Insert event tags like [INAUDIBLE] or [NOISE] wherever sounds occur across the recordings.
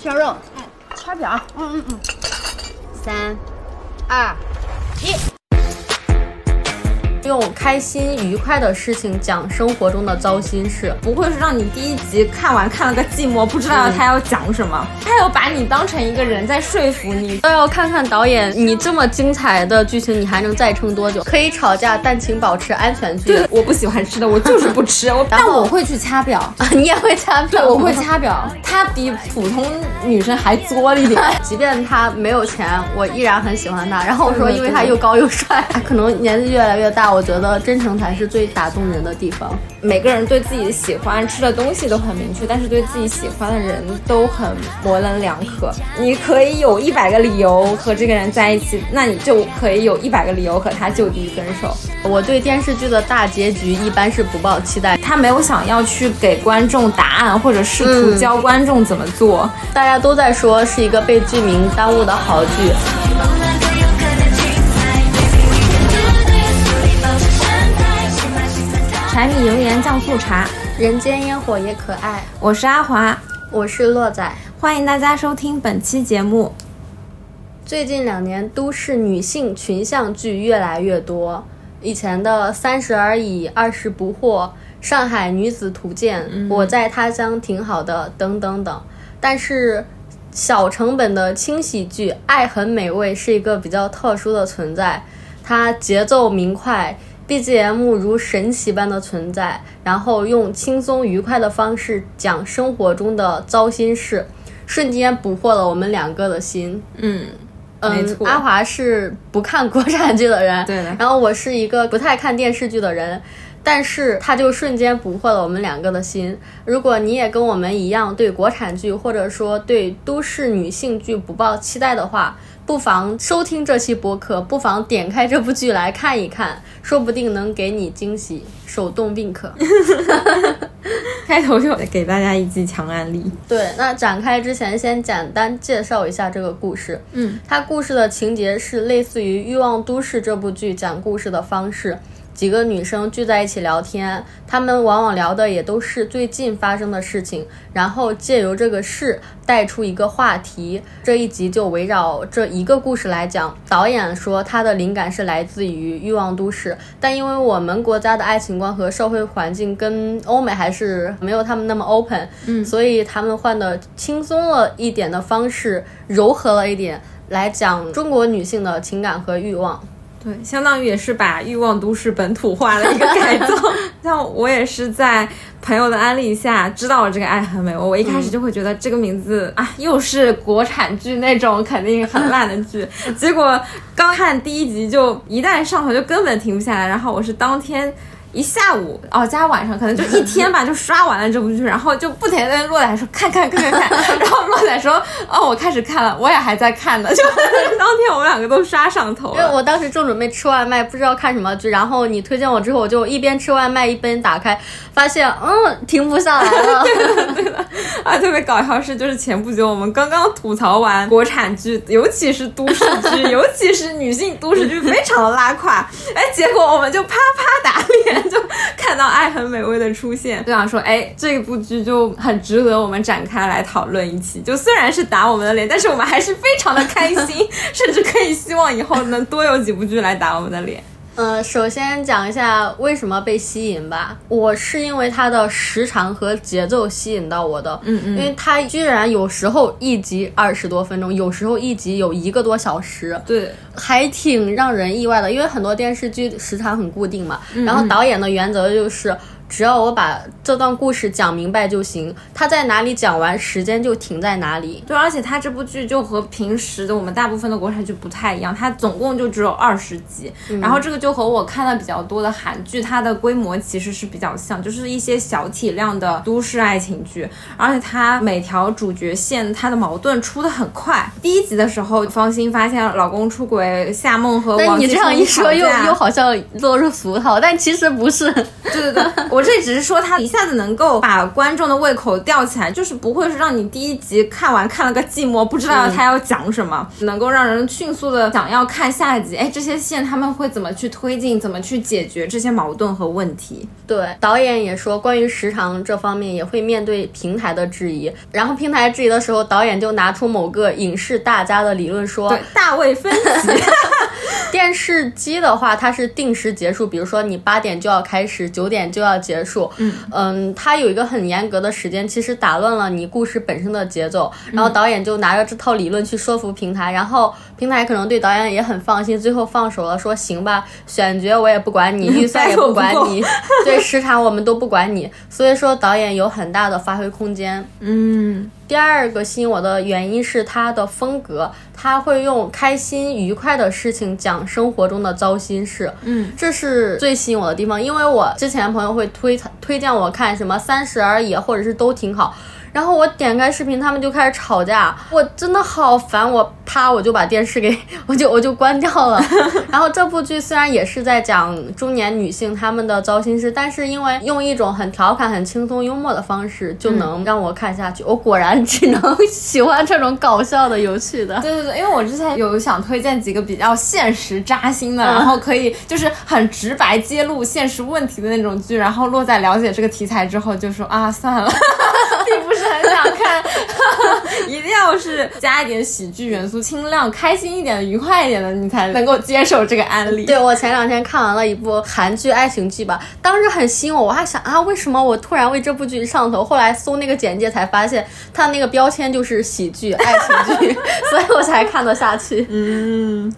小肉，哎，切片儿。嗯嗯嗯。三、二、一。用开心愉快的事情讲生活中的糟心事，不会是让你第一集看完看了个寂寞，不知道他要讲什么，他要把你当成一个人在说服你，都要看看导演，你这么精彩的剧情，你还能再撑多久？可以吵架，但请保持安全距离。我不喜欢吃的，我就是不吃，[LAUGHS] 我但我会去掐表，[LAUGHS] 你也会掐表？对，我 [LAUGHS] 会掐表，他比普通女生还作了一点，即便他没有钱，我依然很喜欢他。然后我说，因为他又高又帅，可能年纪越来越大，我。觉得真诚才是最打动人的地方。每个人对自己喜欢吃的东西都很明确，但是对自己喜欢的人都很模棱两可。你可以有一百个理由和这个人在一起，那你就可以有一百个理由和他就地分手。我对电视剧的大结局一般是不抱期待，他没有想要去给观众答案，或者试图教观众怎么做。大家都在说是一个被剧名耽误的好剧。柴米油盐酱醋茶，人间烟火也可爱。我是阿华，我是洛仔，欢迎大家收听本期节目。最近两年，都市女性群像剧越来越多。以前的《三十而已》《二十不惑》《上海女子图鉴》《我在他乡挺好的》等等等。但是，小成本的轻喜剧《爱很美味》是一个比较特殊的存在，它节奏明快。BGM 如神奇般的存在，然后用轻松愉快的方式讲生活中的糟心事，瞬间捕获了我们两个的心。嗯嗯，阿华是不看国产剧的人，[LAUGHS] 对的。然后我是一个不太看电视剧的人，但是他就瞬间捕获了我们两个的心。如果你也跟我们一样对国产剧或者说对都市女性剧不抱期待的话，不妨收听这期播客，不妨点开这部剧来看一看，说不定能给你惊喜。手动并可，[LAUGHS] 开头就给大家一记强案例。对，那展开之前，先简单介绍一下这个故事。嗯，它故事的情节是类似于《欲望都市》这部剧讲故事的方式。几个女生聚在一起聊天，她们往往聊的也都是最近发生的事情，然后借由这个事带出一个话题。这一集就围绕这一个故事来讲。导演说他的灵感是来自于《欲望都市》，但因为我们国家的爱情观和社会环境跟欧美还是没有他们那么 open，嗯，所以他们换的轻松了一点的方式，柔和了一点来讲中国女性的情感和欲望。对，相当于也是把欲望都市本土化的一个改造。[LAUGHS] 像我也是在朋友的安利下知道了这个《爱很美味》，我一开始就会觉得这个名字啊，又是国产剧那种肯定很烂的剧。[LAUGHS] 结果刚看第一集就一旦上头就根本停不下来，然后我是当天。一下午哦，加晚上可能就一天吧，就刷完了这部剧，然后就不停的跟洛仔说看看看看看，[LAUGHS] 然后洛仔说哦，我开始看了，我也还在看呢，就当天我们两个都刷上头了。因为我当时正准备吃外卖，不知道看什么剧，然后你推荐我之后，我就一边吃外卖一边打开，发现嗯，停不下来了。[LAUGHS] 对的对的，啊，特别搞笑是就是前不久我们刚刚吐槽完国产剧，尤其是都市剧，[LAUGHS] 尤其是女性都市剧，非常的拉胯，哎，结果我们就啪啪打脸。就看到爱很美味的出现，就想说，哎，这部剧就很值得我们展开来讨论一期。就虽然是打我们的脸，但是我们还是非常的开心，[LAUGHS] 甚至可以希望以后能多有几部剧来打我们的脸。呃，首先讲一下为什么被吸引吧。我是因为它的时长和节奏吸引到我的，嗯嗯，因为它居然有时候一集二十多分钟，有时候一集有一个多小时，对，还挺让人意外的。因为很多电视剧时长很固定嘛，然后导演的原则就是。只要我把这段故事讲明白就行，他在哪里讲完，时间就停在哪里。对，而且他这部剧就和平时的我们大部分的国产剧不太一样，它总共就只有二十集。然后这个就和我看的比较多的韩剧，它的规模其实是比较像，就是一些小体量的都市爱情剧。而且它每条主角线它的矛盾出的很快。第一集的时候，方心发现老公出轨，夏梦和王你这样一说，又又好像落入俗套，但其实不是。对对对。我这只是说他一下子能够把观众的胃口吊起来，就是不会是让你第一集看完看了个寂寞，不知道他要讲什么，能够让人迅速的想要看下一集。哎，这些线他们会怎么去推进，怎么去解决这些矛盾和问题？对，导演也说，关于时长这方面也会面对平台的质疑。然后平台质疑的时候，导演就拿出某个影视大家的理论说，对，大卫芬奇。[LAUGHS] [LAUGHS] 电视机的话，它是定时结束，比如说你八点就要开始，九点就要结束。嗯嗯，它有一个很严格的时间，其实打乱了你故事本身的节奏。然后导演就拿着这套理论去说服平台，然后平台可能对导演也很放心，最后放手了，说行吧，选角我也不管你，[LAUGHS] 预算也不管你，[LAUGHS] 对时长我们都不管你。所以说导演有很大的发挥空间。嗯。第二个吸引我的原因是他的风格，他会用开心愉快的事情讲生活中的糟心事，嗯，这是最吸引我的地方。因为我之前朋友会推推荐我看什么《三十而已》，或者是都挺好。然后我点开视频，他们就开始吵架，我真的好烦，我啪我就把电视给 [LAUGHS] 我就我就关掉了。[LAUGHS] 然后这部剧虽然也是在讲中年女性她们的糟心事，但是因为用一种很调侃、很轻松、幽默的方式，就能让我看下去。我果然只能喜欢这种搞笑的、有趣的。对对对，因为我之前有想推荐几个比较现实扎心的，然后可以就是很直白揭露现实问题的那种剧，然后落在了解这个题材之后，就说啊算了。很想看，[LAUGHS] 一定要是加一点喜剧元素、轻量、开心一点的、愉快一点的，你才能够接受这个案例。对我前两天看完了一部韩剧爱情剧吧，当时很吸引我，我还想啊，为什么我突然为这部剧上头？后来搜那个简介才发现，它那个标签就是喜剧、爱情剧，[LAUGHS] 所以我才看得下去。嗯。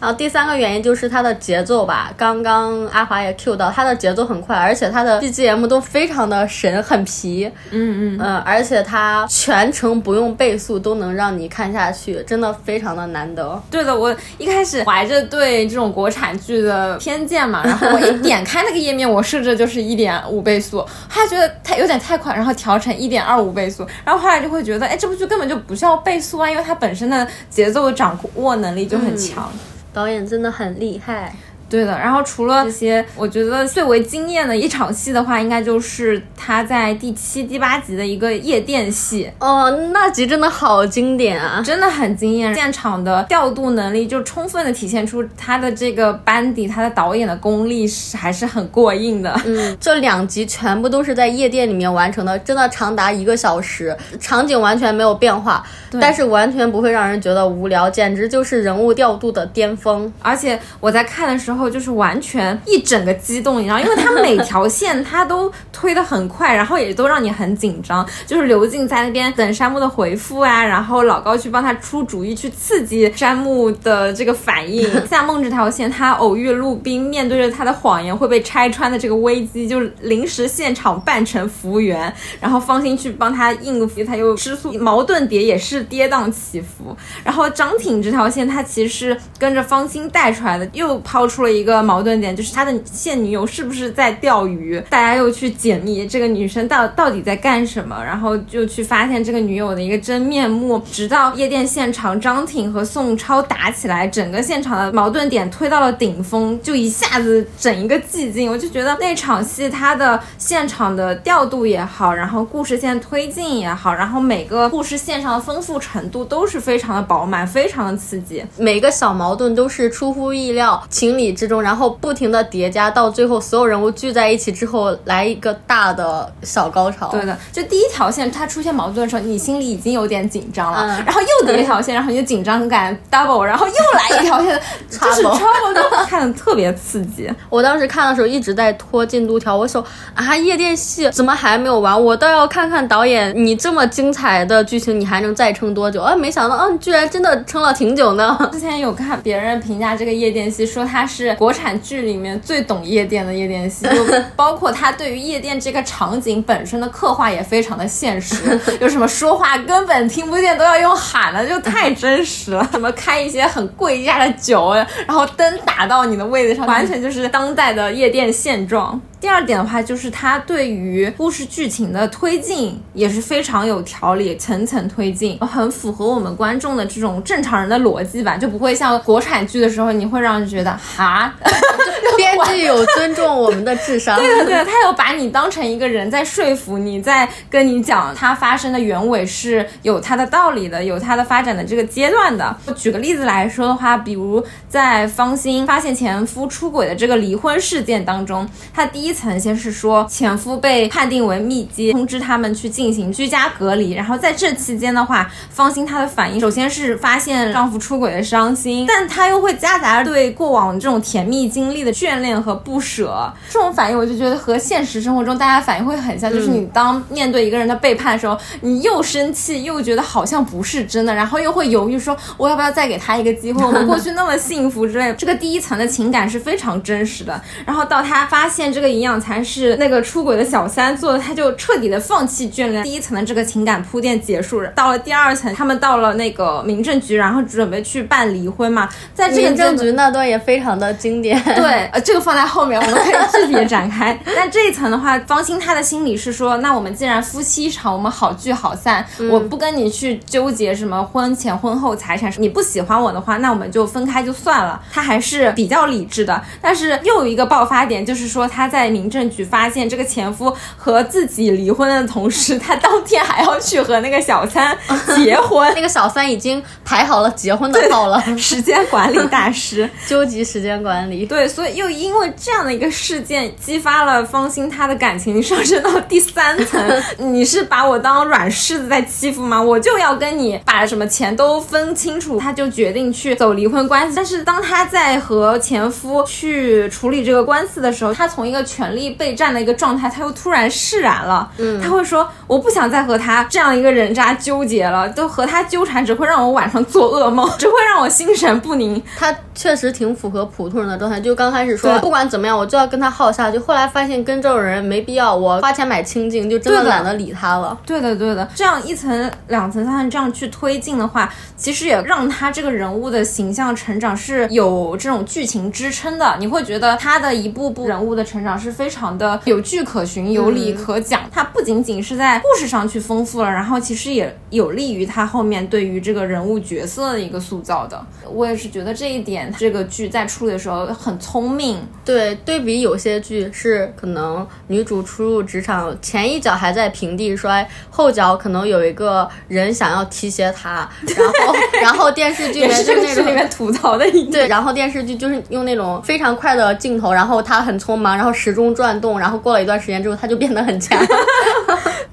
然后第三个原因就是它的节奏吧，刚刚阿华也 Q 到，它的节奏很快，而且它的 BGM 都非常的神，很皮，嗯嗯嗯，而且它全程不用倍速都能让你看下去，真的非常的难得。对的，我一开始怀着对这种国产剧的偏见嘛，然后我一点开那个页面，我设置就是一点五倍速，后来觉得太有点太快，然后调成一点二五倍速，然后后来就会觉得，哎，这部剧根本就不需要倍速啊，因为它本身的节奏掌握能力就很强。导演真的很厉害。对的，然后除了这些，我觉得最为惊艳的一场戏的话，应该就是他在第七、第八集的一个夜店戏。哦，那集真的好经典啊，真的很惊艳。现场的调度能力就充分的体现出他的这个班底，他的导演的功力是还是很过硬的。嗯，这两集全部都是在夜店里面完成的，真的长达一个小时，场景完全没有变化，但是完全不会让人觉得无聊，简直就是人物调度的巅峰。而且我在看的时候。后就是完全一整个激动，你知道，因为他每条线他都推的很快，然后也都让你很紧张。就是刘静在那边等山木的回复啊，然后老高去帮他出主意，去刺激山木的这个反应。夏梦这条线，他偶遇陆冰，面对着他的谎言会被拆穿的这个危机，就临时现场扮成服务员，然后方心去帮他应付，他又失速，矛盾点也是跌宕起伏。然后张挺这条线，他其实是跟着方心带出来的，又抛出了。一个矛盾点就是他的现女友是不是在钓鱼？大家又去解密这个女生到到底在干什么，然后就去发现这个女友的一个真面目。直到夜店现场，张挺和宋超打起来，整个现场的矛盾点推到了顶峰，就一下子整一个寂静。我就觉得那场戏它的现场的调度也好，然后故事线推进也好，然后每个故事线上的丰富程度都是非常的饱满，非常的刺激。每个小矛盾都是出乎意料，情理。之中，然后不停的叠加，到最后所有人物聚在一起之后，来一个大的小高潮。对的，就第一条线它出现矛盾的时候，你心里已经有点紧张了，然后又叠一条线，然后你就紧张感 double，然后又来一条线，[LAUGHS] 就是 trouble，看的特别刺激。我当时看的时候一直在拖进度条，我说啊，夜店戏怎么还没有完？我倒要看看导演，你这么精彩的剧情，你还能再撑多久？啊，没想到，啊，居然真的撑了挺久呢。之前有看别人评价这个夜店戏，说它是。是国产剧里面最懂夜店的夜店戏，就 [LAUGHS] 包括他对于夜店这个场景本身的刻画也非常的现实。有什么说话根本听不见都要用喊的，就太真实了。什么开一些很贵价的酒，然后灯打到你的位子上，完全就是当代的夜店现状。第二点的话，就是它对于故事剧情的推进也是非常有条理，层层推进，很符合我们观众的这种正常人的逻辑吧，就不会像国产剧的时候，你会让人觉得哈，[LAUGHS] 边剧有尊重我们的智商。对对对，他有把你当成一个人在说服你，在跟你讲他发生的原委是有他的道理的，有他的发展的这个阶段的。举个例子来说的话，比如在方心发现前夫出轨的这个离婚事件当中，他第一层先是说前夫被判定为密接，通知他们去进行居家隔离。然后在这期间的话，方心她的反应首先是发现丈夫出轨的伤心，但她又会夹杂对过往这种甜蜜经历的眷恋和不舍。这种反应我就觉得和现实生活中大家反应会很像，就是你当面对一个人的背叛的时候，你又生气又觉得好像不是真的，然后又会犹豫说我要不要再给他一个机会？我们过去那么幸福之类的。[LAUGHS] 这个第一层的情感是非常真实的。然后到他发现这个营养餐是那个出轨的小三做的，他就彻底的放弃眷恋。第一层的这个情感铺垫结束，到了第二层，他们到了那个民政局，然后准备去办离婚嘛。在这个民政局那段也非常的经典。[LAUGHS] 对，呃，这个放在后面，我们可以具体展开。[LAUGHS] 但这一层的话，方心她的心理是说，那我们既然夫妻一场，我们好聚好散，我不跟你去纠结什么婚前婚后财产，你不喜欢我的话，那我们就分开就算了。她还是比较理智的。但是又有一个爆发点，就是说她在民政局发现这个前夫和自己离婚的同时，[LAUGHS] 她当天还要去和那个小三结婚。[LAUGHS] 那个小三已经排好了结婚的号了，时间管理大师，究极时间管理。对，所以又因为这样的一个事件，激发了方心她的感情上升到第三层。[LAUGHS] 你是把我当软柿子在欺负吗？我就要跟你把什么钱都分清楚。她就决定去走离婚关系。但是当她在和前夫去处理这个官司的时候，她从一个权力备战的一个状态，她又突然释然了。嗯，她会说：“我不想再和他这样一个人渣纠结了，都和他纠缠只会让我晚上做噩梦，只会让我心神不宁。”她确实挺符合普通人的状态。就刚开始说不管怎么样，我就要跟他耗下去。后来发现跟这种人没必要，我花钱买清净，就真的懒得理他了。对的，对的，这样一层、两层、三层这样去推进的话，其实也让他这个人物的形象成长是有这种剧情支撑的。你会觉得他的一步步人物的成长是非常的有据可循、有理可讲。他不仅仅是在故事上去丰富了，然后其实也有利于他后面对于这个人物角色的一个塑造的。我也是觉得这一点，这个剧在处理的时候很聪明。对，对比有些剧是可能女主初入职场，前一脚还在平地摔，后脚可能有一个人想要提携她，[LAUGHS] 然后然后电视剧里面就是那种里面吐槽的一。对，然后电视剧就是用那种非常快的镜头，然后她很匆忙，然后时钟转动，然后过了一段时间之后，她就变得很强。[LAUGHS]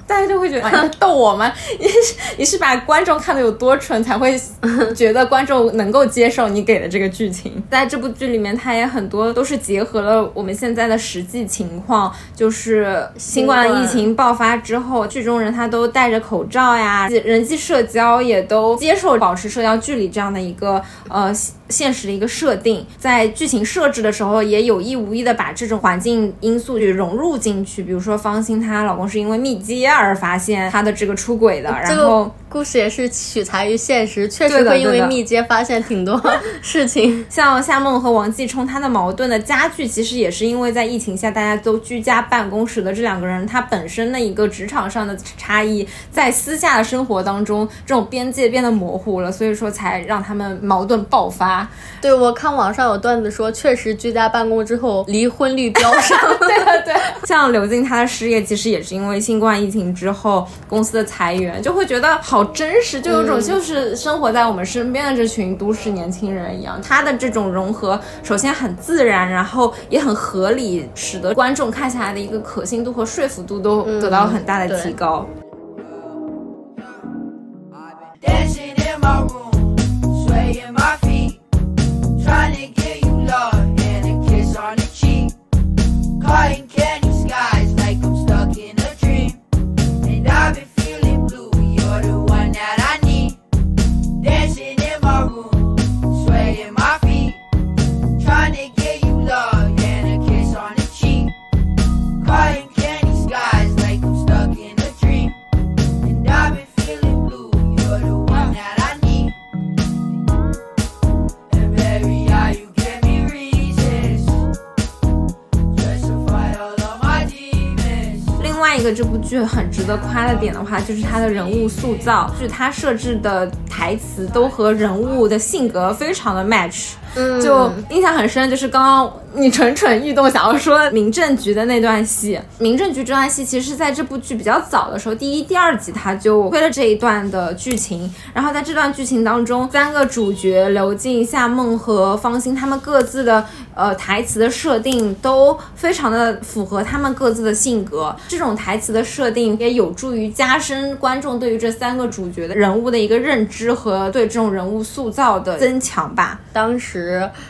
大家就会觉得你在逗我吗？[LAUGHS] 你是你是把观众看的有多蠢，才会觉得观众能够接受你给的这个剧情？在这部剧里面，它也很多都是结合了我们现在的实际情况，就是新冠疫情爆发之后，剧中人他都戴着口罩呀，人际社交也都接受保持社交距离这样的一个呃。现实的一个设定，在剧情设置的时候，也有意无意的把这种环境因素去融入进去。比如说，方心她老公是因为密接而发现她的这个出轨的，然后故事也是取材于现实，确实会因为密接发现挺多事情。[LAUGHS] 像夏梦和王继冲他的矛盾的加剧，其实也是因为在疫情下大家都居家办公，室的这两个人他本身的一个职场上的差异，在私下的生活当中这种边界变得模糊了，所以说才让他们矛盾爆发。[LAUGHS] 对，我看网上有段子说，确实居家办公之后离婚率飙升。[LAUGHS] 对对对，[LAUGHS] 像刘静她的失业，其实也是因为新冠疫情之后公司的裁员，就会觉得好真实，就有种就是生活在我们身边的这群都市年轻人一样。他的这种融合，首先很自然，然后也很合理，使得观众看下来的一个可信度和说服度都得到很大的提高。这部剧很值得夸的点的话，就是它的人物塑造，就是它设置的台词都和人物的性格非常的 match。就印象很深，就是刚刚你蠢蠢欲动想要说民政局的那段戏。民政局这段戏其实是在这部剧比较早的时候，第一、第二集他就推了这一段的剧情。然后在这段剧情当中，三个主角刘静、夏梦和方心，他们各自的呃台词的设定都非常的符合他们各自的性格。这种台词的设定也有助于加深观众对于这三个主角的人物的一个认知和对这种人物塑造的增强吧。当时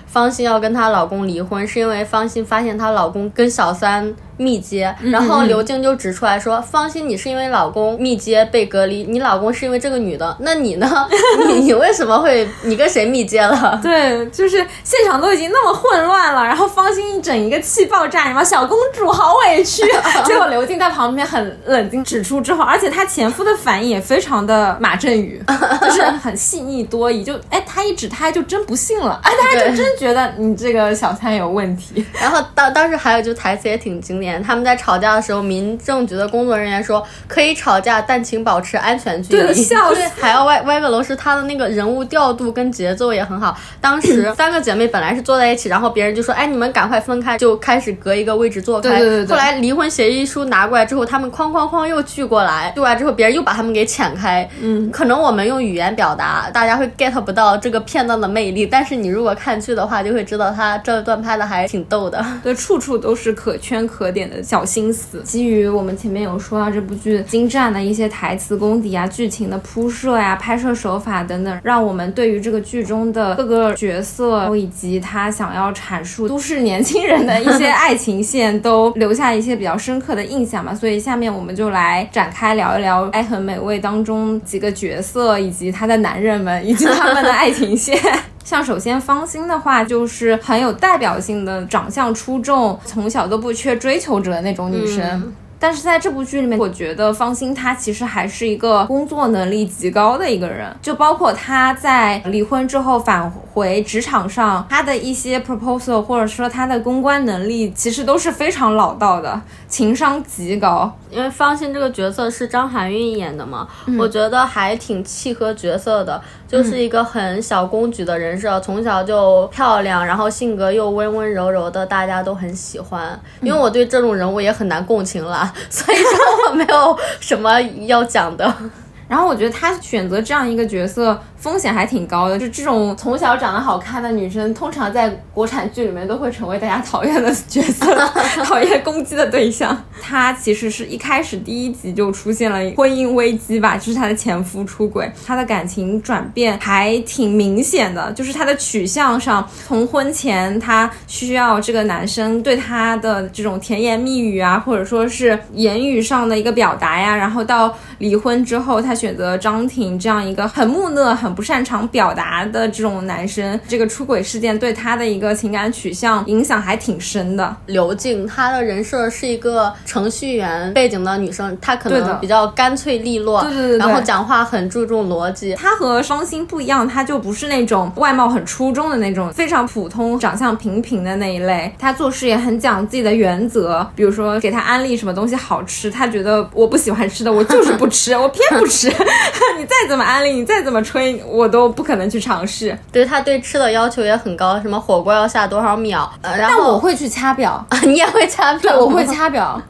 方心要跟她老公离婚，是因为方心发现她老公跟小三。密接，然后刘静就指出来说：“方心，你是因为老公密接被隔离，你老公是因为这个女的，那你呢？[LAUGHS] 你你为什么会？你跟谁密接了？”对，就是现场都已经那么混乱了，然后方心一整一个气爆炸，你妈小公主好委屈。[LAUGHS] 结果刘静在旁边很冷静指出之后，而且她前夫的反应也非常的马振宇，[LAUGHS] 就是很细腻多疑，就哎他一指他就真不信了，[LAUGHS] 哎他就真觉得你这个小三有问题。然后当当时还有就台词也挺经典。他们在吵架的时候，民政局的工作人员说可以吵架，但请保持安全距离。笑死！还要歪歪个楼，是他的那个人物调度跟节奏也很好。当时三个姐妹本来是坐在一起，然后别人就说：“哎，你们赶快分开。”就开始隔一个位置坐开。对对对。后来离婚协议书拿过来之后，他们哐哐哐又聚过来，聚过来之后，别人又把他们给遣开。嗯，可能我们用语言表达，大家会 get 不到这个片段的魅力。但是你如果看剧的话，就会知道他这段拍的还挺逗的。对，处处都是可圈可点的小心思。[LAUGHS] 基于我们前面有说到这部剧精湛的一些台词功底啊、剧情的铺设呀、拍摄手法等等，让我们对于这个剧中的各个角色以及他想要阐述都市年轻人的一些 [LAUGHS] 爱情线，都留下一些比较深刻的印象嘛。所以下面我们就来展开聊一聊《爱很美味》当中几个角色以及他的男人们以及他们的爱情线。[LAUGHS] 像首先方心的话，就是很有代表性的，长相出众，从小都不缺追求者的那种女生。但是在这部剧里面，我觉得方心她其实还是一个工作能力极高的一个人，就包括她在离婚之后返回职场上，她的一些 proposal 或者说她的公关能力，其实都是非常老道的，情商极高。因为方心这个角色是张含韵演的嘛，我觉得还挺契合角色的，就是一个很小公举的人设，从小就漂亮，然后性格又温温柔柔的，大家都很喜欢。因为我对这种人物也很难共情了。[LAUGHS] 所以说我没有什么要讲的，[LAUGHS] 然后我觉得他选择这样一个角色。风险还挺高的，就这种从小长得好看的女生，通常在国产剧里面都会成为大家讨厌的角色，[LAUGHS] 讨厌攻击的对象。她其实是一开始第一集就出现了婚姻危机吧，就是她的前夫出轨，她的感情转变还挺明显的，就是她的取向上，从婚前她需要这个男生对她的这种甜言蜜语啊，或者说是言语上的一个表达呀，然后到离婚之后，她选择张庭这样一个很木讷很。不擅长表达的这种男生，这个出轨事件对他的一个情感取向影响还挺深的。刘静，她的人设是一个程序员背景的女生，她可能比较干脆利落，对对对，然后讲话很注重逻辑。她和双星不一样，她就不是那种外貌很出众的那种，非常普通、长相平平的那一类。她做事也很讲自己的原则，比如说给她安利什么东西好吃，她觉得我不喜欢吃的，我就是不吃，我偏不吃。[LAUGHS] 你再怎么安利，你再怎么吹。我都不可能去尝试，对他对吃的要求也很高，什么火锅要下多少秒，然后我会去掐表，[LAUGHS] 你也会掐表，我会掐表。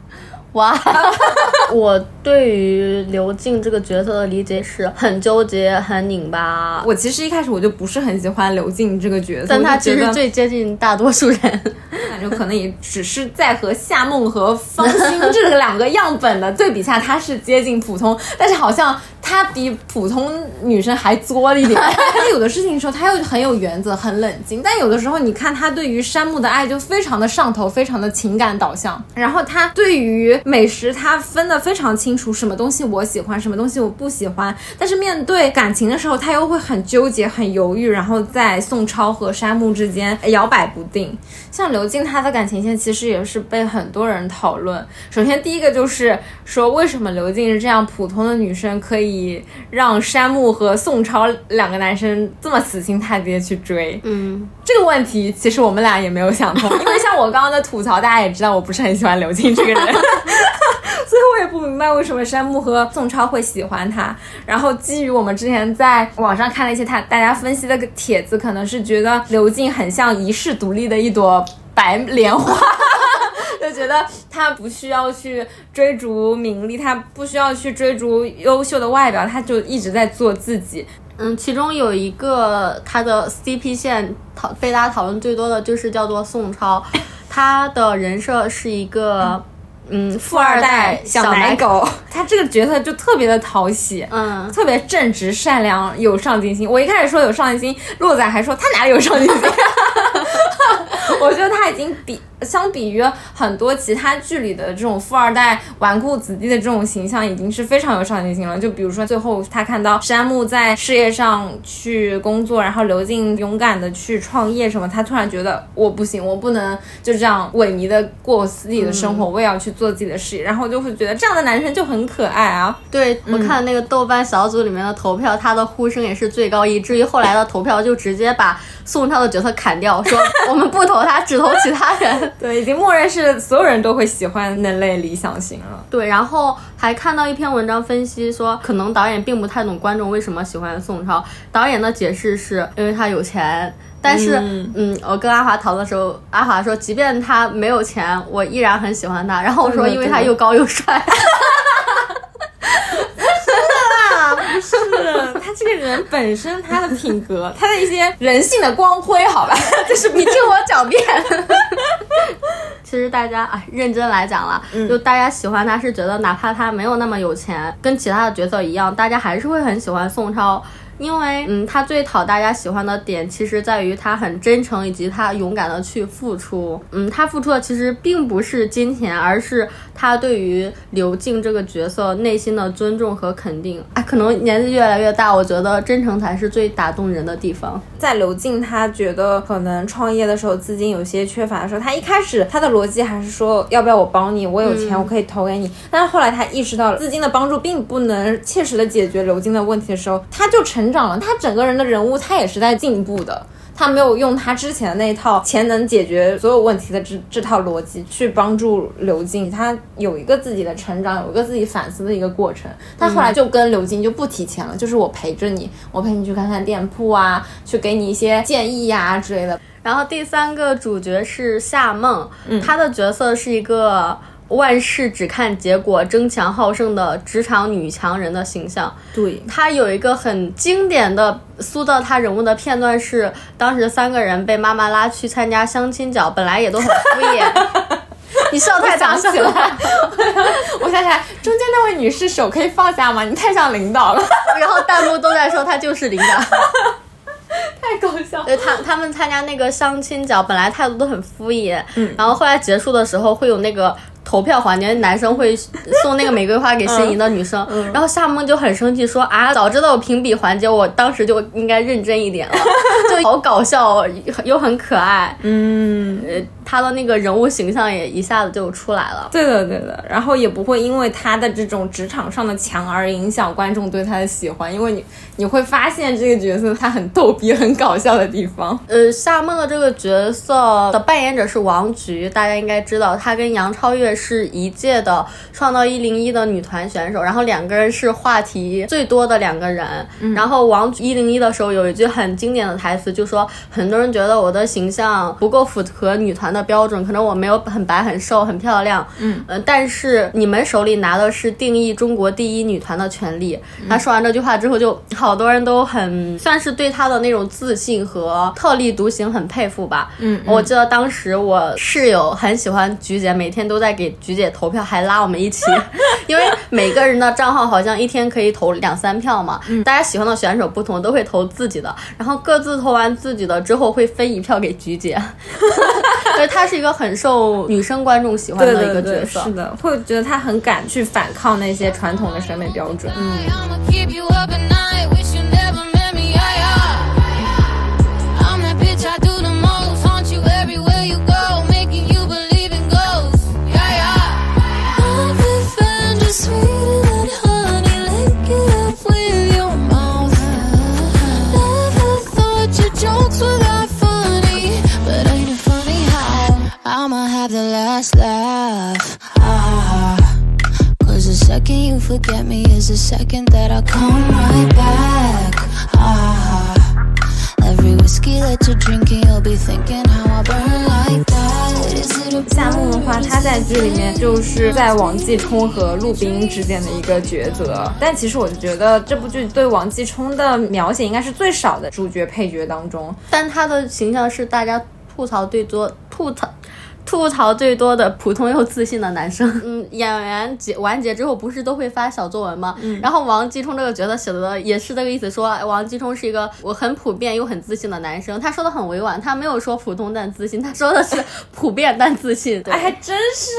哇，[LAUGHS] 我对于刘静这个角色的理解是很纠结、很拧巴。我其实一开始我就不是很喜欢刘静这个角色，但她其实最接近大多数人，感觉可能也只是在和夏梦和方心这两个样本的对比下，她是接近普通，但是好像她比普通女生还作一点。[LAUGHS] 她有的事情说她又很有原则、很冷静，但有的时候你看她对于山木的爱就非常的上头，非常的情感导向，然后她对于。美食她分得非常清楚，什么东西我喜欢，什么东西我不喜欢。但是面对感情的时候，她又会很纠结、很犹豫，然后在宋超和山木之间摇摆不定。像刘静，她的感情线其实也是被很多人讨论。首先，第一个就是说，为什么刘静是这样普通的女生，可以让山木和宋超两个男生这么死心塌地的去追？嗯，这个问题其实我们俩也没有想通，[LAUGHS] 因为像我刚刚的吐槽，大家也知道，我不是很喜欢刘静这个人。[LAUGHS] [LAUGHS] 所以我也不明白为什么山木和宋超会喜欢他。然后基于我们之前在网上看了一些他大家分析的个帖子，可能是觉得刘静很像遗世独立的一朵白莲花。就觉得他不需要去追逐名利，他不需要去追逐优秀的外表，他就一直在做自己。嗯，其中有一个他的 CP 线讨被大家讨论最多的就是叫做宋超，他的人设是一个嗯富二代小奶狗，[LAUGHS] 他这个角色就特别的讨喜，嗯，特别正直善良有上进心。我一开始说有上进心，洛仔还说他哪里有上进心，[LAUGHS] 我觉得他已经比。相比于很多其他剧里的这种富二代纨绔子弟的这种形象，已经是非常有上进心了。就比如说最后他看到山木在事业上去工作，然后刘静勇敢的去创业什么，他突然觉得我不行，我不能就这样萎靡的过自己的生活，我也要去做自己的事业。然后就会觉得这样的男生就很可爱啊。对我看那个豆瓣小组里面的投票，他的呼声也是最高，以至于后来的投票就直接把宋超的角色砍掉，说 [LAUGHS] 我们不投他，只投其他人。[LAUGHS] 对，已经默认是所有人都会喜欢那类理想型了。对，然后还看到一篇文章分析说，可能导演并不太懂观众为什么喜欢宋超。导演的解释是因为他有钱。但是，嗯，我跟阿华讨论的时候，阿华说，即便他没有钱，我依然很喜欢他。然后我说，因为他又高又帅。[LAUGHS] 不是他这个人本身，他的品格，他的一些人性的光辉，好吧，[LAUGHS] 就是你听我狡辩。[LAUGHS] 其实大家啊，认真来讲了，就大家喜欢他是觉得，哪怕他没有那么有钱，跟其他的角色一样，大家还是会很喜欢宋超。因为，嗯，他最讨大家喜欢的点，其实在于他很真诚，以及他勇敢的去付出。嗯，他付出的其实并不是金钱，而是他对于刘静这个角色内心的尊重和肯定。哎，可能年纪越来越大，我觉得真诚才是最打动人的地方。在刘静他觉得可能创业的时候资金有些缺乏的时候，他一开始他的逻辑还是说要不要我帮你，我有钱我可以投给你。但是后来他意识到了资金的帮助并不能切实的解决刘静的问题的时候，他就成。成长了，他整个人的人物，他也是在进步的。他没有用他之前的那套钱能解决所有问题的这这套逻辑去帮助刘静，他有一个自己的成长，有一个自己反思的一个过程。他后来就跟刘静就不提钱了，就是我陪着你，我陪你去看看店铺啊，去给你一些建议呀之类的。然后第三个主角是夏梦，他的角色是一个。万事只看结果、争强好胜的职场女强人的形象。对，她有一个很经典的塑造她人物的片段是，当时三个人被妈妈拉去参加相亲角，本来也都很敷衍。[LAUGHS] 你笑太想起来，[LAUGHS] 我想起来，中间那位女士手可以放下吗？你太像领导了。[LAUGHS] 然后弹幕都在说她就是领导，太搞笑。对他他们参加那个相亲角，本来态度都很敷衍，嗯，然后后来结束的时候会有那个。投票环节，男生会送那个玫瑰花给心仪的女生，然后夏梦就很生气，说啊，早知道评比环节，我当时就应该认真一点了，[LAUGHS] 就好搞笑又很可爱，嗯，他的那个人物形象也一下子就出来了。对的，对的，然后也不会因为他的这种职场上的强而影响观众对他的喜欢，因为你你会发现这个角色他很逗逼、很搞笑的地方。呃，夏梦的这个角色的扮演者是王菊，大家应该知道，她跟杨超越。是一届的创造一零一的女团选手，然后两个人是话题最多的两个人。然后王一零一的时候有一句很经典的台词，就说很多人觉得我的形象不够符合女团的标准，可能我没有很白、很瘦、很漂亮。嗯但是你们手里拿的是定义中国第一女团的权利。他说完这句话之后，就好多人都很算是对他的那种自信和特立独行很佩服吧。嗯，我记得当时我室友很喜欢菊姐，每天都在给。给菊姐投票还拉我们一起，[LAUGHS] 因为每个人的账号好像一天可以投两三票嘛。大家喜欢的选手不同，都会投自己的，然后各自投完自己的之后会分一票给菊姐。[LAUGHS] 所以他是一个很受女生观众喜欢的一个角色，是的，会觉得他很敢去反抗那些传统的审美标准。嗯。I'ma last laugh. Ah, Cause the second you forget me is the second that I'll come right back. Ah, every whiskey that you're drinking, you'll be thinking how I burn like that. Is it a 夏梦的话，他在剧里面就是在王继冲和陆冰之间的一个抉择。但其实我就觉得这部剧对王继冲的描写应该是最少的主角配角当中。但他的形象是大家吐槽最多、吐槽吐槽最多的普通又自信的男生。嗯，演员结完结之后不是都会发小作文吗？嗯，然后王继冲这个角色写的也是这个意思，说王继冲是一个我很普遍又很自信的男生。他说的很委婉，他没有说普通但自信，他说的是 [LAUGHS] 普遍但自信。对哎，还真是，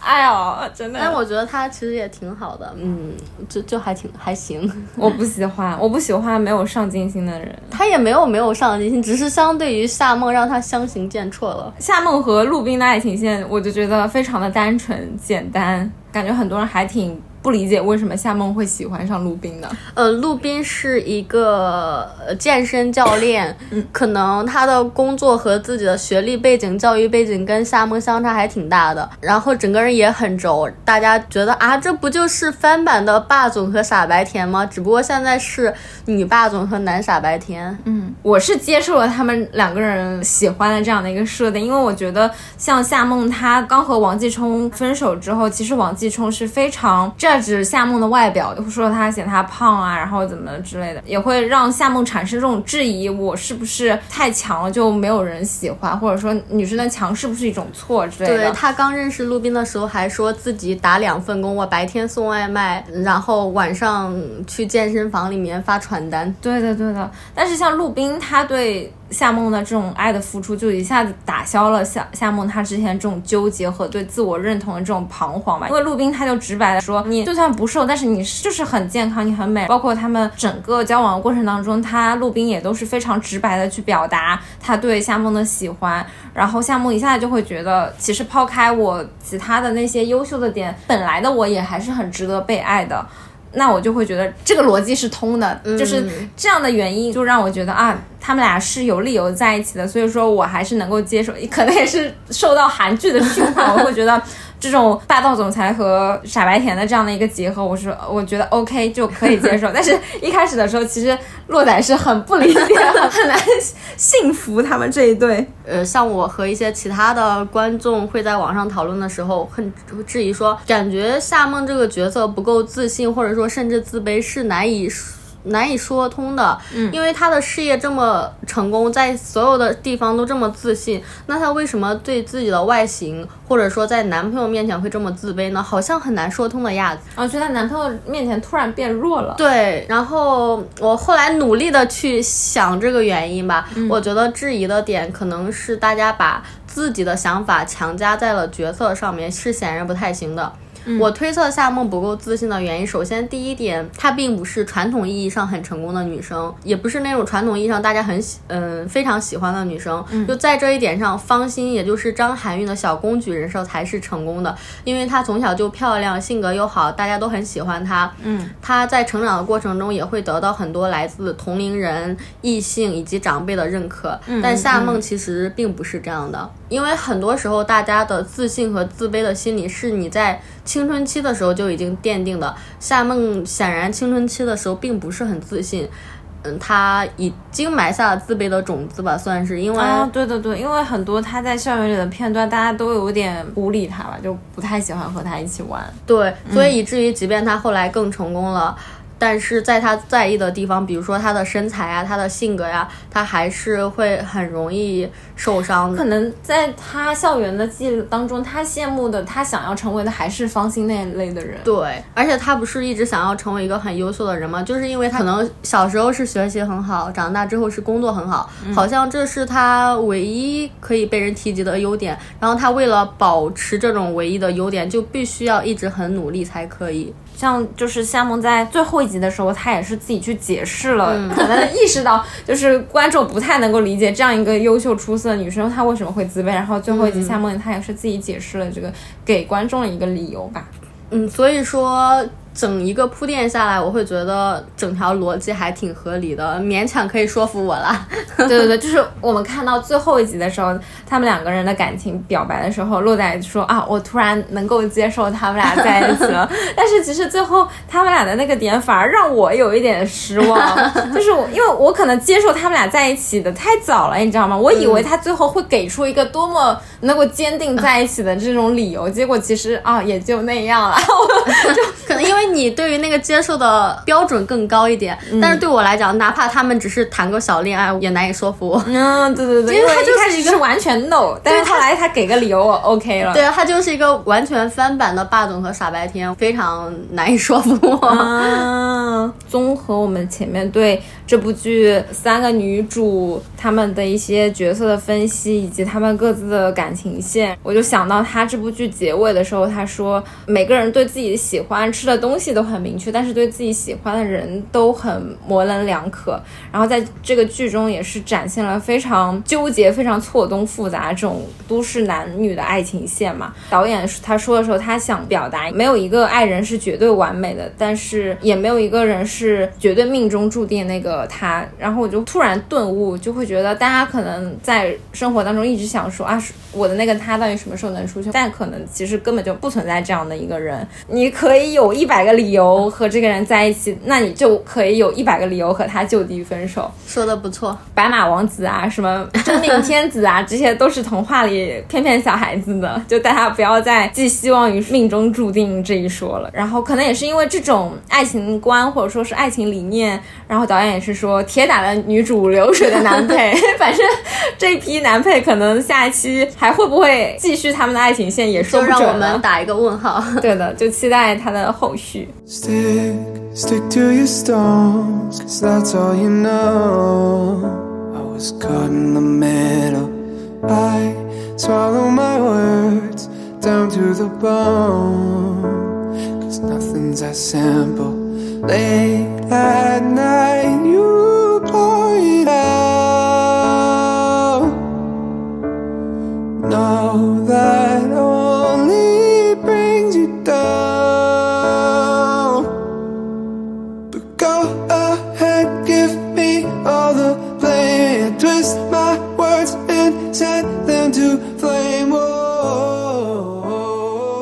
哎呦，真的。但我觉得他其实也挺好的，嗯，就就还挺还行。[LAUGHS] 我不喜欢，我不喜欢没有上进心的人。他也没有没有上进心，只是相对于夏梦让他相形见绌了。夏梦和陆冰的爱情线，我就觉得非常的单纯简单，感觉很多人还挺不理解为什么夏梦会喜欢上陆冰的。呃，陆斌是一个呃健身教练，可能他的工作和自己的学历背景、教育背景跟夏梦相差还挺大的，然后整个人也很轴，大家觉得啊，这不就是翻版的霸总和傻白甜吗？只不过现在是女霸总和男傻白甜。嗯，我是接受了他们两个人喜欢的这样的一个设定，因为我觉得像夏梦她刚和王继冲分手之后，其实王继冲是非常 judge 夏梦的外表，会说她嫌她胖啊，然后怎么之类的，也会让夏梦产生这种质疑：我是不是太强了就没有人喜欢，或者说女生的强是不是一种错之类的。对他刚认识陆斌的时候，还说自己打两份工，我白天送外卖，然后晚上去健身房里面发传单。对的，对的。但是像陆冰，他对夏梦的这种爱的付出，就一下子打消了夏夏梦她之前这种纠结和对自我认同的这种彷徨吧。因为陆冰他就直白的说，你就算不瘦，但是你就是很健康，你很美。包括他们整个交往的过程当中，他陆冰也都是非常直白的去表达他对夏梦的喜欢。然后夏梦一下子就会觉得，其实抛开我其他的那些优秀的点，本来的我也还是很值得被爱的。那我就会觉得这个逻辑是通的，就是这样的原因，就让我觉得啊，他们俩是有理由在一起的，所以说我还是能够接受，可能也是受到韩剧的熏陶，我会觉得这种霸道总裁和傻白甜的这样的一个结合，我是我觉得 OK 就可以接受。[LAUGHS] 但是一开始的时候，其实洛仔是很不理解，很难信服他们这一对。[LAUGHS] 呃，像我和一些其他的观众会在网上讨论的时候，很质疑说，感觉夏梦这个角色不够自信，或者说甚至自卑，是难以难以说通的。嗯，因为她的事业这么成功，在所有的地方都这么自信，那她为什么对自己的外形，或者说在男朋友面前会这么自卑呢？好像很难说通的样子。我觉得在男朋友面前突然变弱了。对，然后我后来努力的去想这个原因吧，我觉得质疑的点可能是大家把自己的想法强加在了角色上面，是显然不太行的。我推测夏梦不够自信的原因，首先第一点，她并不是传统意义上很成功的女生，也不是那种传统意义上大家很喜嗯非常喜欢的女生。就在这一点上，方心也就是张含韵的小公举人设才是成功的，因为她从小就漂亮，性格又好，大家都很喜欢她。嗯，她在成长的过程中也会得到很多来自同龄人、异性以及长辈的认可。但夏梦其实并不是这样的，因为很多时候大家的自信和自卑的心理是你在。青春期的时候就已经奠定的，夏梦显然青春期的时候并不是很自信，嗯，他已经埋下了自卑的种子吧，算是因为，啊，对对对，因为很多他在校园里的片段，大家都有点孤立他吧，就不太喜欢和他一起玩，对，所以以至于即便他后来更成功了。但是在他在意的地方，比如说他的身材啊，他的性格呀，他还是会很容易受伤。可能在他校园的记忆当中，他羡慕的，他想要成为的还是方心那一类的人。对，而且他不是一直想要成为一个很优秀的人吗？就是因为他可能小时候是学习很好，长大之后是工作很好，好像这是他唯一可以被人提及的优点。然后他为了保持这种唯一的优点，就必须要一直很努力才可以。像就是夏梦在最后一集的时候，她也是自己去解释了，[LAUGHS] 可能意识到就是观众不太能够理解这样一个优秀出色的女生她为什么会自卑，然后最后一集夏梦她也是自己解释了这个给观众的一个理由吧。嗯，所以说整一个铺垫下来，我会觉得整条逻辑还挺合理的，勉强可以说服我了。[LAUGHS] 对对对，就是我们看到最后一集的时候，他们两个人的感情表白的时候，洛仔说啊，我突然能够接受他们俩在一起了。[LAUGHS] 但是其实最后他们俩的那个点反而让我有一点失望，就是我因为我可能接受他们俩在一起的太早了，你知道吗？我以为他最后会给出一个多么能够坚定在一起的这种理由，结果其实啊也就那样了。[LAUGHS] 就可能因为你对于那个接受的标准更高一点，但是对我来讲，哪怕他们只是谈个小恋爱，也难以说服我。嗯，[LAUGHS] 对对对，因为他就是一个是完全 no，但是后来他给个理由，我 OK 了。对，他就是一个完全翻版的霸总和傻白甜，非常难以说服我。[LAUGHS] 啊，综合我们前面对这部剧三个女主他们的一些角色的分析，以及他们各自的感情线，我就想到他这部剧结尾的时候，他说每个人对自己喜欢吃的东西都很明确，但是对自己喜欢的人都很模棱两可。然后在这个剧中也是展现了非常纠结、非常错综复杂这种都市男女的爱情线嘛。导演他说的时候，他想表达没有一个爱人是绝对完美的，但是也没有一个人是绝对命中注定那个他。然后我就突然顿悟，就会觉得大家可能在生活当中一直想说啊，我的那个他到底什么时候能出现？但可能其实根本就不存在这样的一个人。你可以有一百个理由和这个人在一起，那你就可以有一百个理由和他就地分手。说的不错，白马王子啊，什么 [LAUGHS] 真命天子啊，这些都是童话里骗骗小孩子的。就大家不要再寄希望于命中注定这一说了。然后可能也是因为这种爱情观或者说是爱情理念，然后导演也是说铁打的女主流水的男配。反正这一批男配可能下一期还会不会继续他们的爱情线也说不准就让我们打一个问号。对的，就期待他的后续。Stick, stick to your stones, cause that's all you know. I was caught in the middle. I swallow my words down to the bone. Cause nothing's as simple. Late at night, you Know that only brings you down. But go ahead, give me all the blame. Twist my words and set them to flame. Whoa.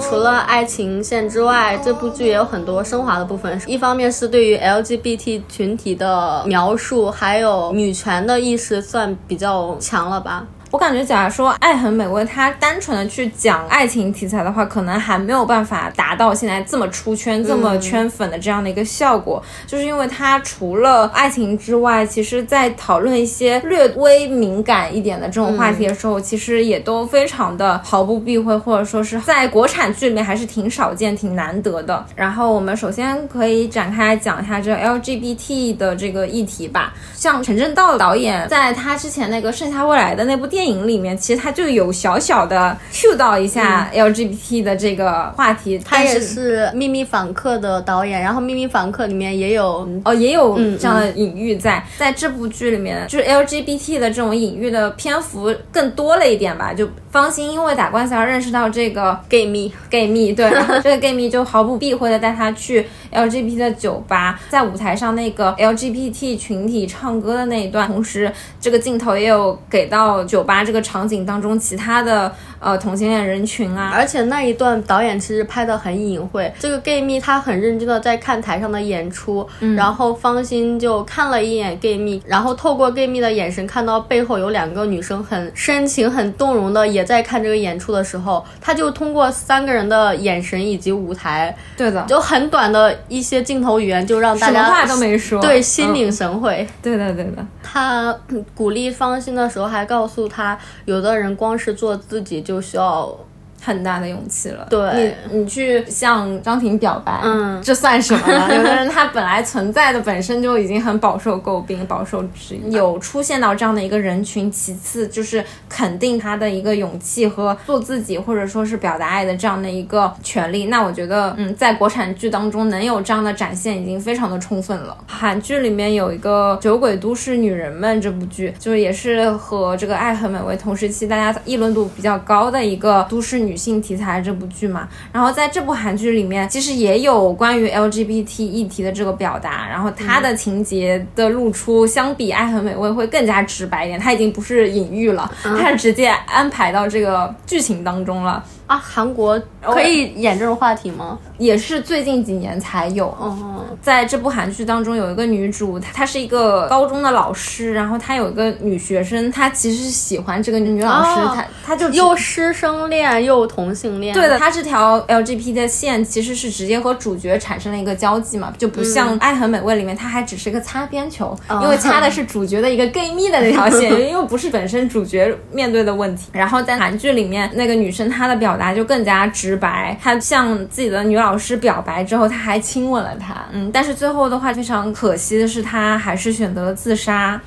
除了爱情线之外，这部剧也有很多升华的部分。一方面是对于 LGBT 群体的描述，还有女权的意识算比较强了吧。我感觉，假如说《爱很美味》它单纯的去讲爱情题材的话，可能还没有办法达到现在这么出圈、这么圈粉的这样的一个效果。就是因为它除了爱情之外，其实在讨论一些略微敏感一点的这种话题的时候，其实也都非常的毫不避讳，或者说是在国产剧里面还是挺少见、挺难得的。然后我们首先可以展开来讲一下这 LGBT 的这个议题吧。像陈正道导演在他之前那个《盛夏未来》的那部电影里面，其实他就有小小的 cue 到一下 LGBT 的这个话题。他也是是《秘密访客》的导演，然后《秘密访客》里面也有哦，也有嗯这样的隐喻在，在这部剧里面，就是 LGBT 的这种隐喻的篇幅更多了一点吧。就方心因为打官司而认识到这个 gay 蜜，gay 蜜，对，这个 gay 蜜就毫不避讳的带他去 LGBT 的酒吧，在舞台上那个 LGBT 群体唱歌的那一段，同时这个镜头也有给到酒吧这个场景当中其他的呃同性恋人群啊，而且那一段导演其实拍的很隐晦。这个 gay 蜜他很认真的在看台上的演出，然后方心就看了一眼 gay 蜜，然后透过 gay 蜜的眼神看到背后有两个女生很深情、很动容的也在看这个演出的时候，他就通过三个人的眼神以及舞台，对的，就很短的一些镜头语言，就让大家什么话都没说，对心领嗯神会。对的对的。他嗯鼓励方心的时候，还告诉他，有的人光是做自己就需要很大的勇气了。对你，你去向张庭表白，嗯这算什么呢？[LAUGHS] 有的人他本来存在的本身就已经很饱受诟病、饱受质疑，有出现到这样的一个人群。其次就是肯定他的一个勇气和做自己，或者说是表达爱的这样的一个权利。那我觉得，嗯，在国产剧当中能有这样的展现，已经非常的充分了。韩剧里面有一个《酒鬼都市女人们》这部剧，就是也是和这个《爱很美味》同时期大家议论度比较高的一个都市女女性题材这部剧嘛。然后在这部韩剧里面，其实也有关于 LGBT 议题的这个表达，然后它的情节的露出，相比《爱很美味》会更加直白一点，它已经不是隐喻了，它是直接安排到这个剧情当中了。啊，韩国可以演这种话题吗？也是最近几年才有。嗯，在这部韩剧当中，有一个女主，她她是一个高中的老师，然后她有一个女学生，她其实是喜欢这个女老师，哦她她就又师生恋又同性恋。对的，她这条 LGBT 的线其实是直接和主角产生了一个交际嘛，就不像《爱很美味》里面，它还只是个擦边球，因为擦的是主角的一个 gay 蜜的那条线，因为不是本身主角面对的问题。然后在韩剧里面，那个女生她的表达就更加直白，他向自己的女老师表白之后，他还亲吻了她，嗯，但是最后的话非常可惜的是，他还是选择了自杀。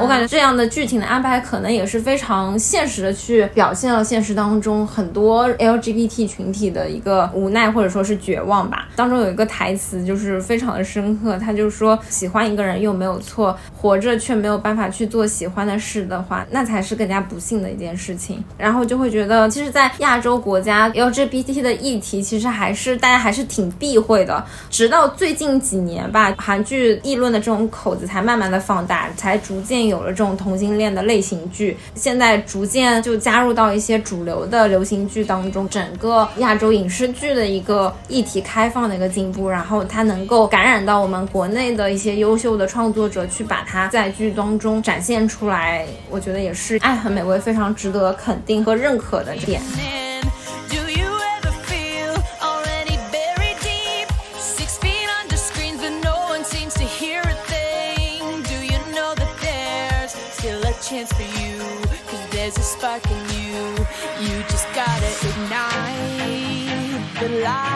我感觉这样的剧情的安排，可能也是非常现实的去表现了现实当中很多 LGBT 群体的一个无奈或者说是绝望吧。当中有一个台词就是非常的深刻，他就说喜欢一个人又没有错，活着却没有办法去做喜欢的事的话，那才是更加不幸的一件事情。然后就会觉得，其实，在亚洲国家 LGBT 的议题，其实还是大家还是挺避讳的。直到最近几年吧，韩剧议论的这种口子才慢慢的放大，才逐渐有了这种同性恋的类型剧。现在逐渐就加入到一些主流的流行剧当中，整个亚洲影视剧的一个议题开放的一个进步，然后它能够感染到我们国内的一些优秀的创作者，去把它在剧当中展现出来。我觉得也是《爱很美味》非常值得肯定和认可的点。Spark in you. You just gotta ignite the light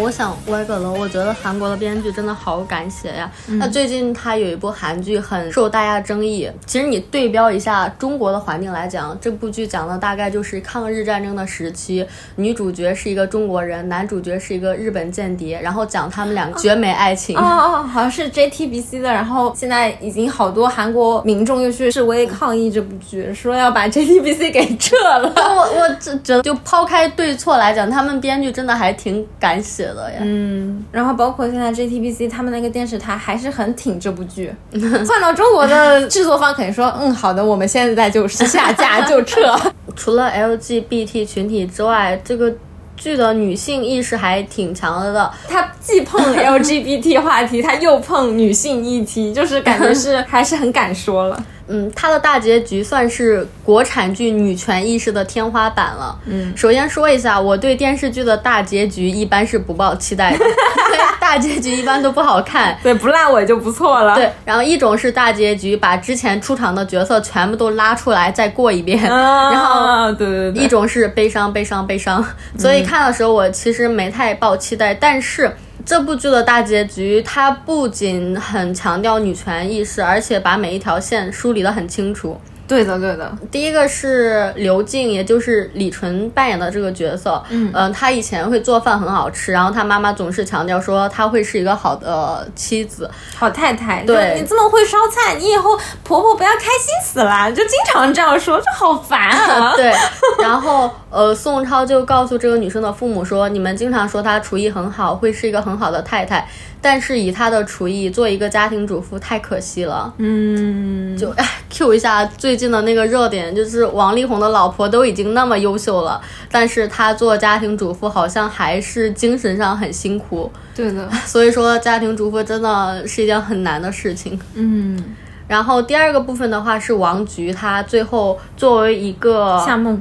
我想歪个楼，我觉得韩国的编剧真的好敢写呀。那最近他有一部韩剧很受大家争议，其实你对标一下中国的环境来讲，这部剧讲的大概就是抗日战争的时期，女主角是一个中国人，男主角是一个日本间谍，然后讲他们两个绝美爱情。哦哦，好像是 JTBC 的，然后现在已经好多韩国民众又去示威抗议这部剧，说要把 JTBC 给撤了。我我只觉得，就抛开对错来讲，他们编剧真的还挺敢写嗯，然后包括现在 JTBC 他们那个电视台还是很挺这部剧，[LAUGHS] 换到中国的制作方肯定说，嗯，好的，我们现在就是下架就撤。[LAUGHS] 除了 LGBT 群体之外，这个剧的女性意识还挺强的。他既碰 [LAUGHS] LGBT 话题，他又碰女性议题，就是感觉是还是很敢说了。嗯，它的大结局算是国产剧女权意识的天花板了。嗯，首先说一下，我对电视剧的大结局一般是不抱期待的，[LAUGHS] 因为大结局一般都不好看。对，不烂尾就不错了。对，然后一种是大结局，把之前出场的角色全部都拉出来再过一遍，啊，然后对对对，一种是悲伤，悲伤，悲伤。所以看的时候，我其实没太抱期待，但是。这部剧的大结局，它不仅很强调女权意识，而且把每一条线梳理得很清楚。对的对的，第一个是刘静，也就是李纯扮演的这个角色。嗯呃她以前会做饭很好吃，然后她妈妈总是强调说她会是一个好的妻子。好太太，对你这么会烧菜，你以后婆婆不要开心死了，就经常这样说，这好烦啊。[LAUGHS] 对，然后呃，宋超就告诉这个女生的父母说，你们经常说她厨艺很好，会是一个很好的太太，但是以她的厨艺做一个家庭主妇太可惜了。嗯，就哎 [LAUGHS] Q 一下最近的那个热点，就是王力宏的老婆都已经那么优秀了，但是他做家庭主妇好像还是精神上很辛苦。对的，[LAUGHS] 所以说，家庭主妇真的是一件很难的事情。嗯，然后第二个部分的话是王菊，她最后作为一个夏梦，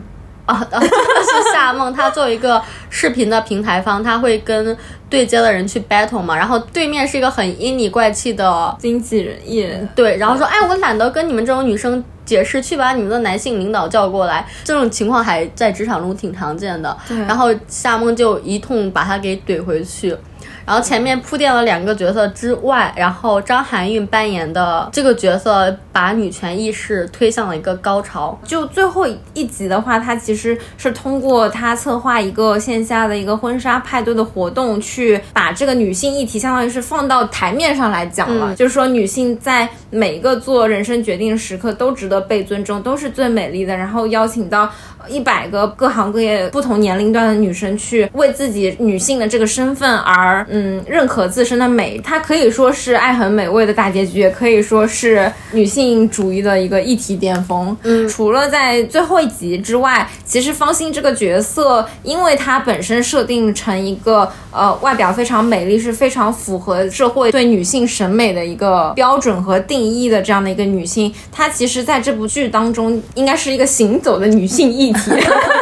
啊，啊是夏梦，她作为一个视频的平台方，她会跟对接的人去 battle 嘛，然后对面是一个很阴里怪气的经纪人艺人，对，然后说，哎，我懒得跟你们这种女生解释，去把你们的男性领导叫过来。这种情况还在职场中挺常见的。对然后夏梦就一通把他给怼回去。然然后前面铺垫了两个角色之外，然后张含韵扮演的这个角色把女权意识推向了一个高潮。就最后一集的话，她其实是通过她策划一个线下的一个婚纱派对的活动，去把这个女性议题相当于是放到台面上来讲了。就是说，女性在每一个做人生决定的时刻都值得被尊重，都是最美丽的。然后邀请到一百个各行各业、不同年龄段的女生去为自己女性的这个身份而嗯认可自身的美。它可以说是爱很美味的大结局，也可以说是女性主义的一个议题巅峰。嗯，除了在最后一集之外，其实方心这个角色，因为她本身设定成一个呃外表非常美丽，是非常符合社会对女性审美的一个标准和定义的这样的一个女性，她其实在这部剧当中应该是一个行走的女性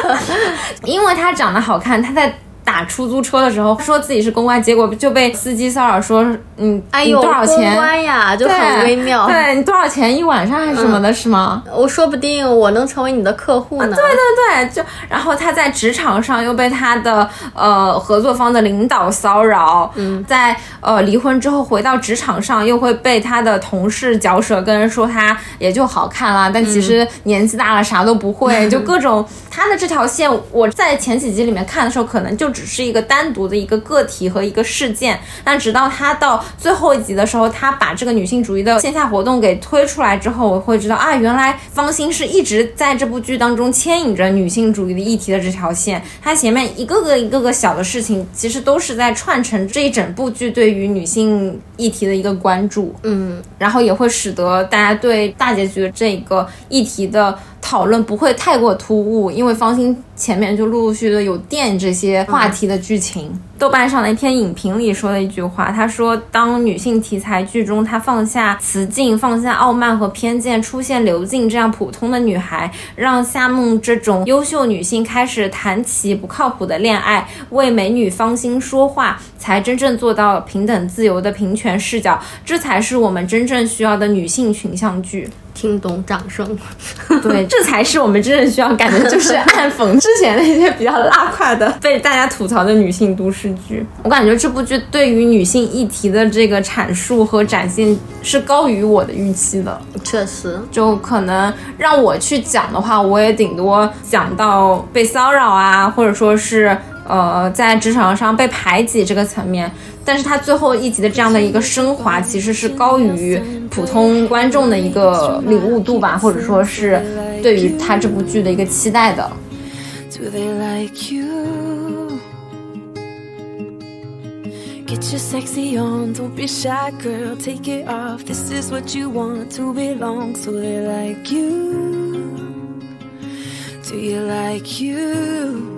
[LAUGHS] 因为他长得好看，他在。打出租车的时候说自己是公关，结果就被司机骚扰说，嗯，你哎呦，多少钱？公关呀，就很微妙。对你多少钱一晚上还是什么的，是吗？我说不定我能成为你的客户呢。对对对，就然后他在职场上又被他的呃合作方的领导骚扰，嗯，在呃离婚之后回到职场上又会被他的同事嚼舌根，说他也就好看了，但其实年纪大了啥都不会，[LAUGHS] 就各种他的这条线，我在前几集里面看的时候，可能就只是一个单独的一个个体和一个事件，但直到他到最后一集的时候，他把这个女性主义的线下活动给推出来之后，我会知道啊，原来方心是一直在这部剧当中牵引着女性主义的议题的这条线，它前面一个个一个个小的事情，其实都是在串成这一整部剧对于女性议题的一个关注，嗯，然后也会使得大家对大结局的这个议题的讨论不会太过突兀，因为方心前面就陆陆续续的有垫这些话题的剧情。豆瓣上的一篇影评里说了一句话，他说：“当女性题材剧中，她放下雌竞、放下傲慢和偏见，出现刘静这样普通的女孩，让夏梦这种优秀女性开始谈起不靠谱的恋爱，为美女芳心说话，才真正做到平等自由的平权视角。这才是我们真正需要的女性群像剧。”听懂掌声。对，[LAUGHS] 这才是我们真正需要干的，就是暗讽 [LAUGHS] 之前那些比较拉胯的、被大家吐槽的女性都市剧。我感觉这部剧对于女性议题的这个阐述和展现是高于我的预期的。确实，就可能让我去讲的话，我也顶多讲到被骚扰啊，或者说是呃在职场上被排挤这个层面。但是它最后一集的这样的一个升华，其实是高于普通观众的一个领悟度吧，或者说是对于他这部剧的一个期待的。Do they like you? Get your sexy on, don't be shy, girl. Take it off. This is what you want to belong. So they like you. Do you like you?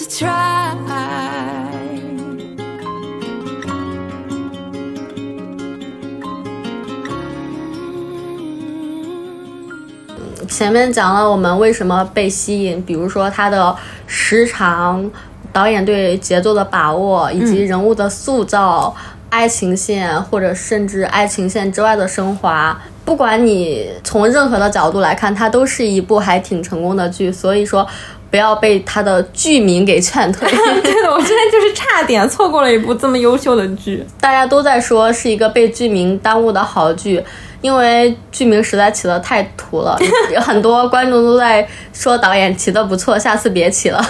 to try. 前面讲了我们为什么被吸引，比如说它的时长、导演对节奏的把握，以及人物的塑造、爱情线或者甚至爱情线之外的升华。不管你从任何的角度来看，它都是一部还挺成功的剧。所以说，不要被它的剧名给劝退。[LAUGHS] 对的，我之前就是差点错过了一部这么优秀的剧。大家都在说是一个被剧名耽误的好剧，因为剧名实在起得太土了，[LAUGHS] 有很多观众都在说导演起的不错，下次别起了。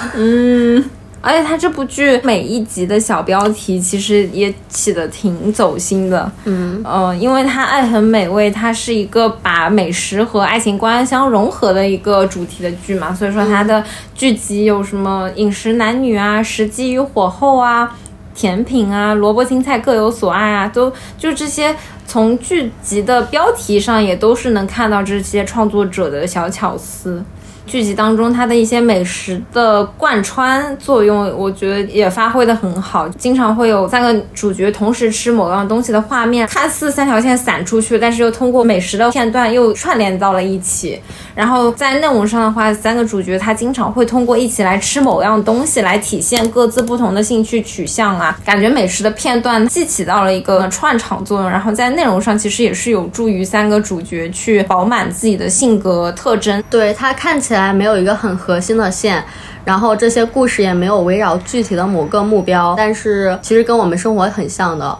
而且它这部剧每一集的小标题其实也起得挺走心的，嗯呃，因为它爱很美味，它是一个把美食和爱情观相融合的一个主题的剧嘛，所以说它的剧集有什么饮食男女啊、食鸡与火候啊、甜品啊、萝卜青菜各有所爱啊，都就这些。从剧集的标题上也都是能看到这些创作者的小巧思，剧集当中它的一些美食的贯穿作用，我觉得也发挥的很好。经常会有三个主角同时吃某样东西的画面，看似三条线散出去，但是又通过美食的片段又串联到了一起。然后在内容上的话，三个主角他经常会通过一起来吃某样东西来体现各自不同的兴趣取向啊，感觉美食的片段既起到了一个串场作用，然后在内容上其实也是有助于三个主角去饱满自己的性格特征。对他看起来没有一个很核心的线，然后这些故事也没有围绕具体的某个目标，但是其实跟我们生活很像的。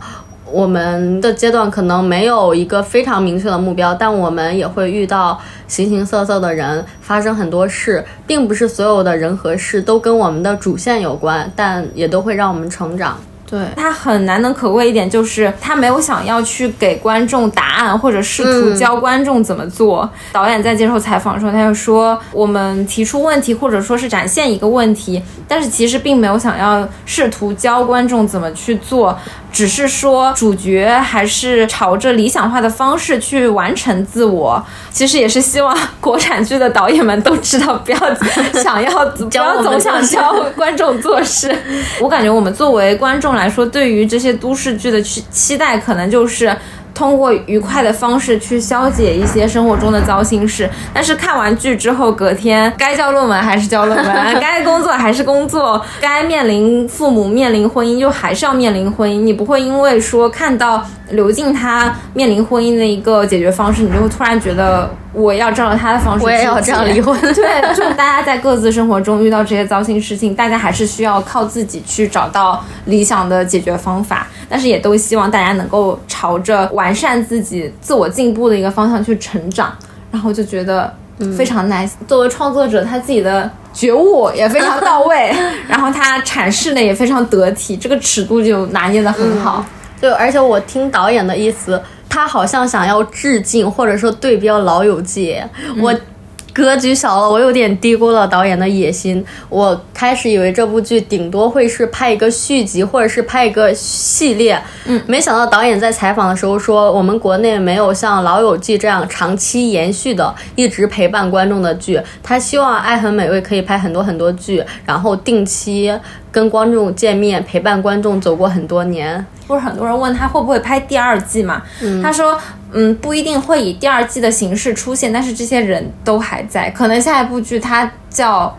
我们的阶段可能没有一个非常明确的目标，但我们也会遇到形形色色的人，发生很多事，并不是所有的人和事都跟我们的主线有关，但也都会让我们成长。对他很难能可贵一点就是他没有想要去给观众答案，或者试图教观众怎么做。导演在接受采访的时候，他就说：“我们提出问题，或者说是展现一个问题，但是其实并没有想要试图教观众怎么去做，只是说主角还是朝着理想化的方式去完成自我。[LAUGHS] 其实也是希望国产剧的导演们都知道，不要 [LAUGHS] 想要不要总想教观众做事。[LAUGHS] 我感觉我们作为观众来说，对于这些都市剧的期期待，可能就是。通过愉快的方式去消解一些生活中的糟心事，但是看完剧之后，隔天该交论文还是交论文，[LAUGHS] 该工作还是工作，该面临父母、面临婚姻，就还是要面临婚姻。你不会因为说看到刘静她面临婚姻的一个解决方式，你就会突然觉得我要照着他的方式，我也要这样离婚 [LAUGHS] 对，就大家在各自生活中遇到这些糟心事情，大家还是需要靠自己去找到理想的解决方法。但是也都希望大家能够朝着完善自己、自我进步的一个方向去成长，然后就觉得非常 nice。作为创作者，他自己的觉悟也非常到位，然后他阐释的也非常得体，这个尺度就拿捏的很好。对，而且我听导演的意思，他好像想要致敬或者说对标《老友记》我。格局小了，我有点低估了导演的野心。我开始以为这部剧顶多会是拍一个续集，或者是拍一个系列。嗯，没想到导演在采访的时候说，我们国内没有像《老友记》这样长期延续的、一直陪伴观众的剧。他希望《爱很美味》可以拍很多很多剧，然后定期跟观众见面，陪伴观众走过很多年。不是很多人问他会不会拍第二季嘛？他说，嗯，不一定会以第二季的形式出现，但是这些人都还在。可能下一部剧它叫，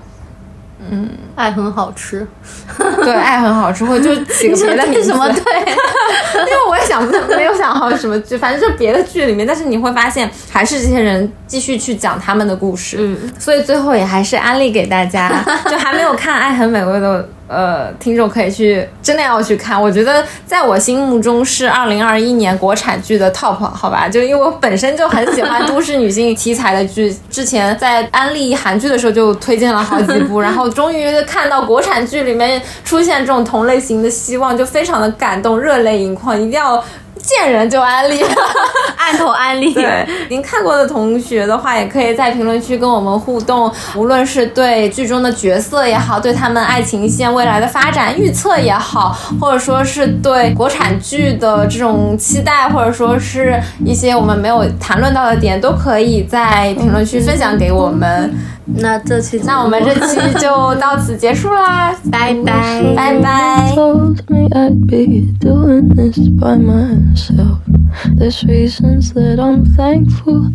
嗯，爱很好吃，[LAUGHS] 对，爱很好吃，或者就起个别的名字。什么对？[LAUGHS] 因为我也想不没有想好什么剧，反正就别的剧里面，但是你会发现还是这些人继续去讲他们的故事。嗯，所以最后也还是安利给大家，就还没有看《爱很美味》的。呃，听众可以去，真的要去看。我觉得在我心目中是二零二一年国产剧的 top，好吧？就因为我本身就很喜欢都市女性题材的剧，之前在安利韩剧的时候就推荐了好几部，然后终于看到国产剧里面出现这种同类型的希望，就非常的感动，热泪盈眶，一定要。见人就安利，[LAUGHS] 按头安利。对，您看过的同学的话，也可以在评论区跟我们互动，无论是对剧中的角色也好，对他们爱情线未来的发展预测也好，或者说是对国产剧的这种期待，或者说是一些我们没有谈论到的点，都可以在评论区分享给我们。那这期，那我们这期就到此结束啦，拜拜，拜拜。Myself. There's reasons that I'm thankful,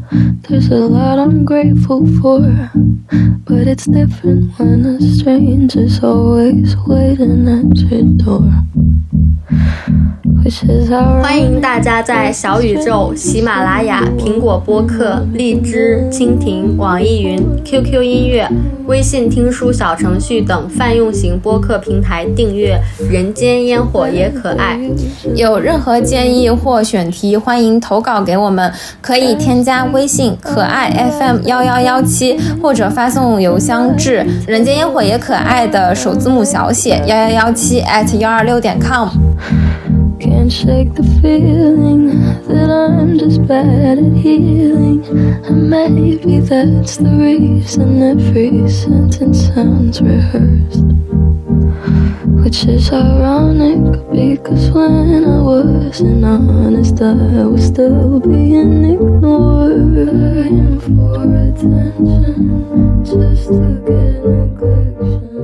there's a lot I'm grateful for. But it's different when a stranger's always waiting at your door. 欢迎大家在小宇宙、喜马拉雅、苹果播客、荔枝、蜻蜓、网易云、QQ 音乐、微信听书小程序等泛用型播客平台订阅《人间烟火也可爱》。有任何建议或选题，欢迎投稿给我们，可以添加微信可爱 FM 幺幺幺七，或者发送邮箱至人间烟火也可爱的首字母小写幺幺幺七 at 幺二六点 com。Can't shake the feeling that I'm just bad at healing. And maybe that's the reason every sentence sounds rehearsed. Which is ironic because when I wasn't honest, I was still being ignored. For attention just to get neglected.